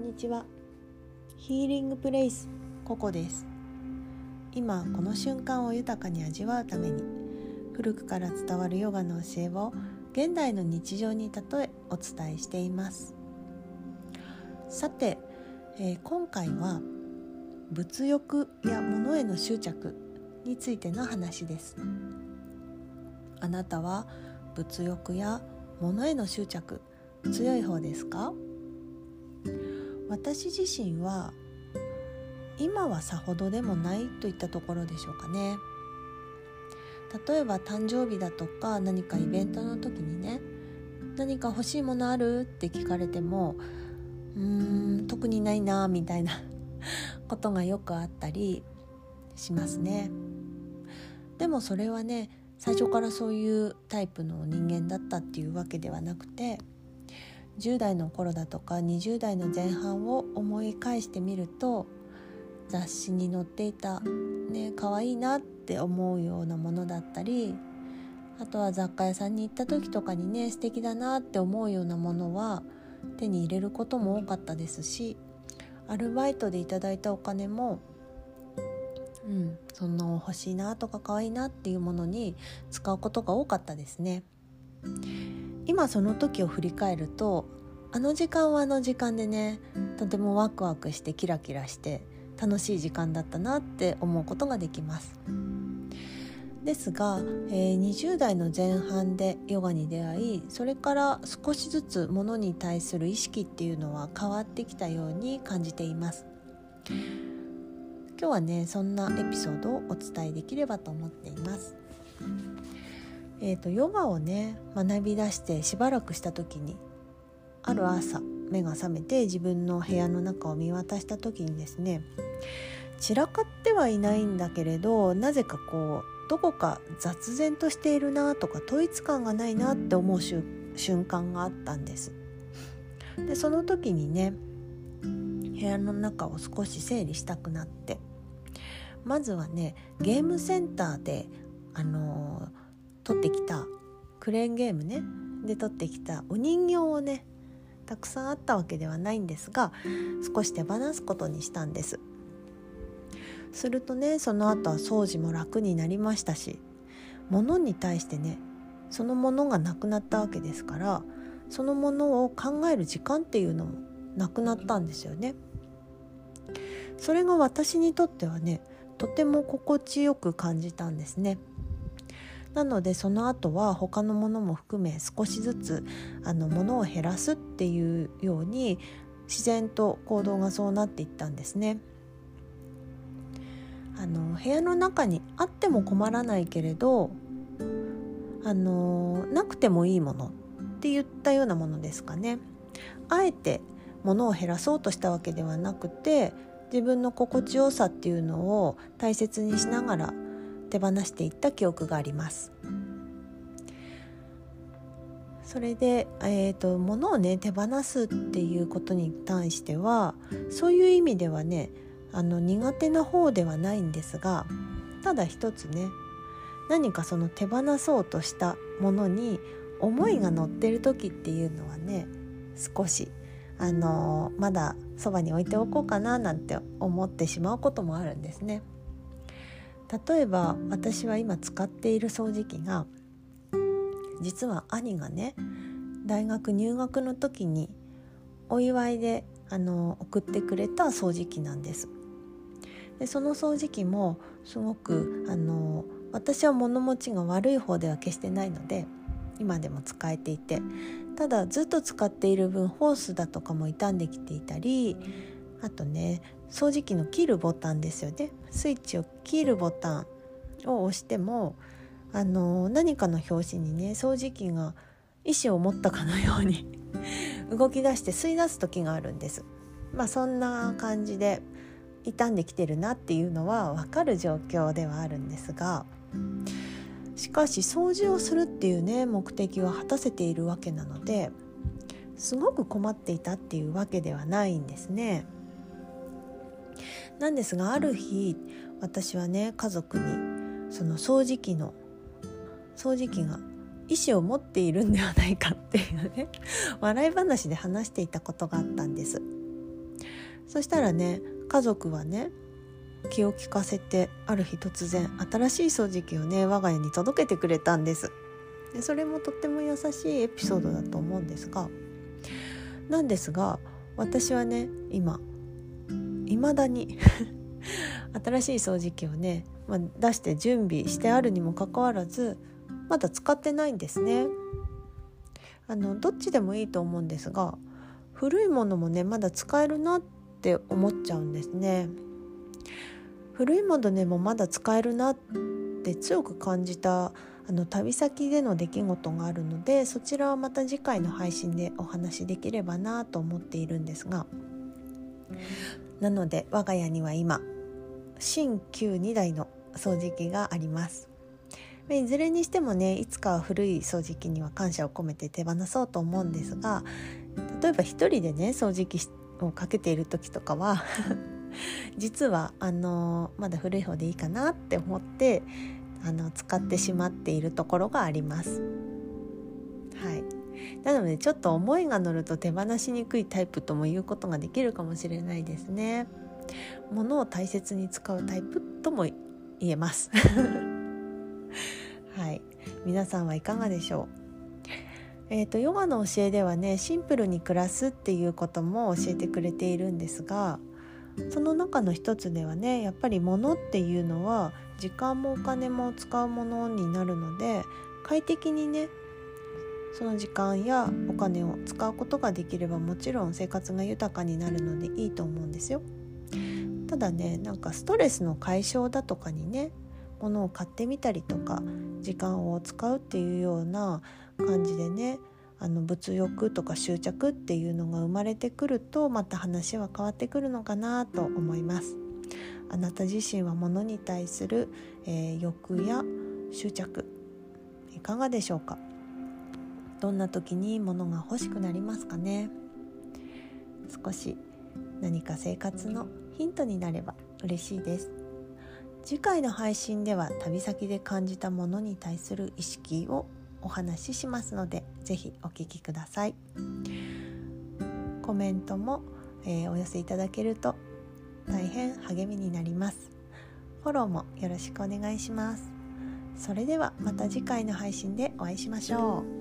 んにちは。ヒーリングプレイスココです。今この瞬間を豊かに味わうために古くから伝わるヨガの教えを現代の日常に例えお伝えしています。さて、えー、今回は物欲や物への執着についての話です。あなたは物欲や物への執着強い方ですか？私自身は今はさほどでもないといったところでしょうかね。例えば誕生日だとか何かイベントの時にね何か欲しいものあるって聞かれてもうーん特にないなみたいな ことがよくあったりしますね。でもそれはね最初からそういうタイプの人間だったっていうわけではなくて10代の頃だとか20代の前半を思い返してみると雑誌に載っていたね可愛いなって思うようなものだったりあとは雑貨屋さんに行った時とかにね素敵だなって思うようなものは手に入れることも多かったですしアルバイトでいただいたお金もうん、その欲しいなとか可愛いなっていうものに使うことが多かったですね。今その時を振り返るとあの時間はあの時間でねとてもワクワクしてキラキラして楽しい時間だったなって思うことができます。ですが、えー、20代の前半でヨガに出会いそれから少しずつものに対する意識っていうのは変わってきたように感じています。今日はねそんなエピソードをお伝えできればと思っています。えーと、ヨガをね学び出してしばらくした時にある朝目が覚めて自分の部屋の中を見渡した時にですね散らかってはいないんだけれどなぜかこうどこか雑然としているなとか統一感がないなって思う瞬間があったんです。でその時にね部屋の中を少し整理したくなってまずはねゲームセンターであのー取ってきたクレーンゲームね。で取ってきたお人形をねたくさんあったわけではないんですが少し手放すことにしたんです。するとねその後は掃除も楽になりましたし物に対してねそのものがなくなったわけですからそのものを考える時間っていうのもなくなったんですよね。それが私にとってはねとても心地よく感じたんですね。なのでその後は他のものも含め少しずつあの物を減らすっていうように自然と行動がそうなっていったんですね。あの部屋の中にあっても困らないけれどあのなくてもいいものって言ったようなものですかね。あえて物を減らそうとしたわけではなくて自分の心地よさっていうのを大切にしながら手放していった記憶があります。それで、えーと、物をね手放すっていうことに対してはそういう意味ではねあの苦手な方ではないんですがただ一つね何かその手放そうとしたものに思いが乗ってる時っていうのはね少しあのまだそばに置いておこうかななんて思ってしまうこともあるんですね。例えば私は今使っている掃除機が実は兄がね大学入学の時にお祝いであの送ってくれた掃除機なんです。でその掃除機もすごくあの私は物持ちが悪い方では決してないので今でも使えていてただずっと使っている分ホースだとかも傷んできていたりあとね掃除機の切るボタンですよねスイッチを切るボタンを押してもあの何かの拍子にね掃除機が意思を持ったかのように 動き出して吸い出す時があるんです。まあそんな感じで傷んできてるなっていうのは分かる状況ではあるんですがしかし掃除をするっていうね目的は果たせているわけなのですごく困っていたっていうわけではないんですね。なんですがある日私はね家族にその掃除機の掃除機が意思を持っているんではないかっていうね 笑い話で話していたことがあったんです。そしたらね家族はね気を利かせてある日突然新しい掃除機をね我が家に届けてくれたんですでそれもとっても優しいエピソードだと思うんですがなんですが私はね今未だに 新しい掃除機をね、まあ、出して準備してあるにもかかわらずまだ使ってないんですね。あのどっちでもいいと思うんですが古いものもねまだ使えるなって思っちゃうんですね。古いものでもまだ使えるなって強く感じたあの旅先での出来事があるのでそちらはまた次回の配信でお話しできればなと思っているんですがなので我が家には今新旧2台の掃除機がありますいずれにしてもねいつかは古い掃除機には感謝を込めて手放そうと思うんですが例えば一人でね掃除機をかけている時とかは 実はあのまだ古い方でいいかなって思ってあの使ってしまっているところがあります。なのでちょっと思いが乗ると手放しにくいタイプとも言うことができるかもしれないですね。物を大切に使うタイプとも言えます。はい、皆さんはいかがでしょう？えーと、ヨガの教えではねシンプルに暮らすっていうことも教えてくれているんですがその中の一つではねやっぱり物っていうのは時間もお金も使うものになるので快適にねその時間やお金を使うことができればもちろん生活が豊かになるのでいいと思うんですよ。ただねなんかストレスの解消だとかにね物を買ってみたりとか時間を使うっていうような感じでねあの物欲とか執着っていうのが生まれてくるとまた話は変わってくるのかなと思います。あなた自身は物に対する、えー、欲や執着いかがでしょうか？どんな時に物が欲しくなりますかね。少し何か生活のヒントになれば嬉しいです。次回の配信では旅先で感じたものに対する意識をお話ししますので是非お聞きください。コメントも、えー、お寄せいただけると大変励みになります。フォローもよろしくお願いします。それではまた次回の配信でお会いしましょう。